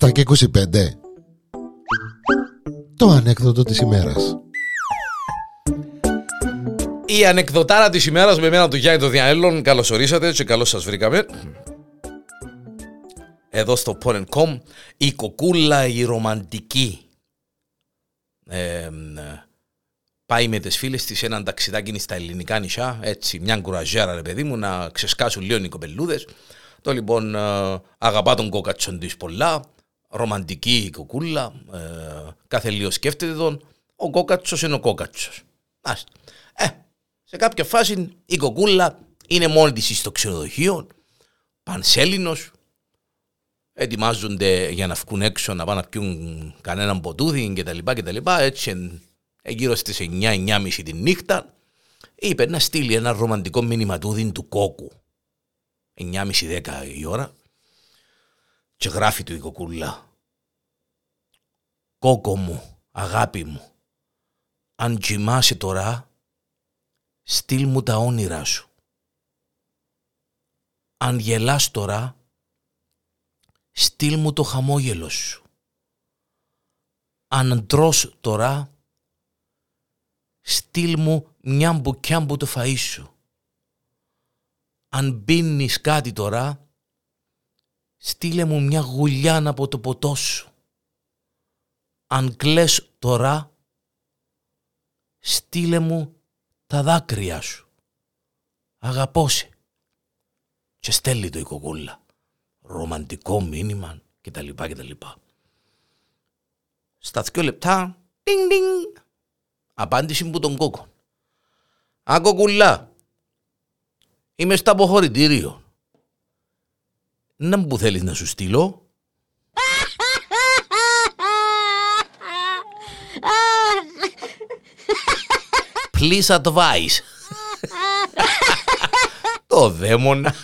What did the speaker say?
7 και 25 Το ανέκδοτο της ημέρας. Η ανεκδοτάρα της ημέρας με εμένα του Γιάννη το Διανέλλον Καλώς ορίσατε και καλώς σας βρήκαμε. Εδώ στο Porn.com Η κοκούλα η ρομαντική. Ε, πάει με τις φίλες της έναν ταξιδάκι στα ελληνικά νησιά, έτσι μια κουραζιάρα ρε παιδί μου, να ξεσκάσουν λίγο οι κοπελούδες. Το λοιπόν ε, αγαπά τον κόκατσον της πολλά, ρομαντική η κοκούλα, ε, κάθε λίγο σκέφτεται τον, ο κόκατσος είναι ο κόκατσος. Ε, σε κάποια φάση η κοκούλα είναι μόνη της στο ξενοδοχείο, πανσέλινος, ετοιμάζονται για να βγουν έξω να πάνε να πιούν κανέναν ποτούδι και τα λοιπά και τα λοιπά. Έτσι γύρω στις 9-9.30 τη νύχτα είπε να στείλει ένα ρομαντικό μήνυμα του του κόκκου. 9.30-10 η ώρα και γράφει του η κοκούλα. Κόκκο μου, αγάπη μου, αν κοιμάσαι τώρα, στείλ μου τα όνειρά σου. Αν γελάς τώρα, στείλ μου το χαμόγελο σου. Αν τρως τώρα, στείλ μου μια μπουκιά που το φαΐ σου. Αν πίνεις κάτι τώρα, στείλε μου μια γουλιά από το ποτό σου. Αν κλαις τώρα, στείλε μου τα δάκρυα σου. Αγαπώ σε. Και στέλνει το η κοκούλα. Ρομαντικό μήνυμα και τα λοιπά και τα λοιπά. Στα δυο λεπτά, ding ding, Απάντηση που τον κόκκον. Α, κοκκουλά. Είμαι στο αποχωρητήριο. Να μου θέλεις να σου στείλω. Please advise. Το δαίμονα.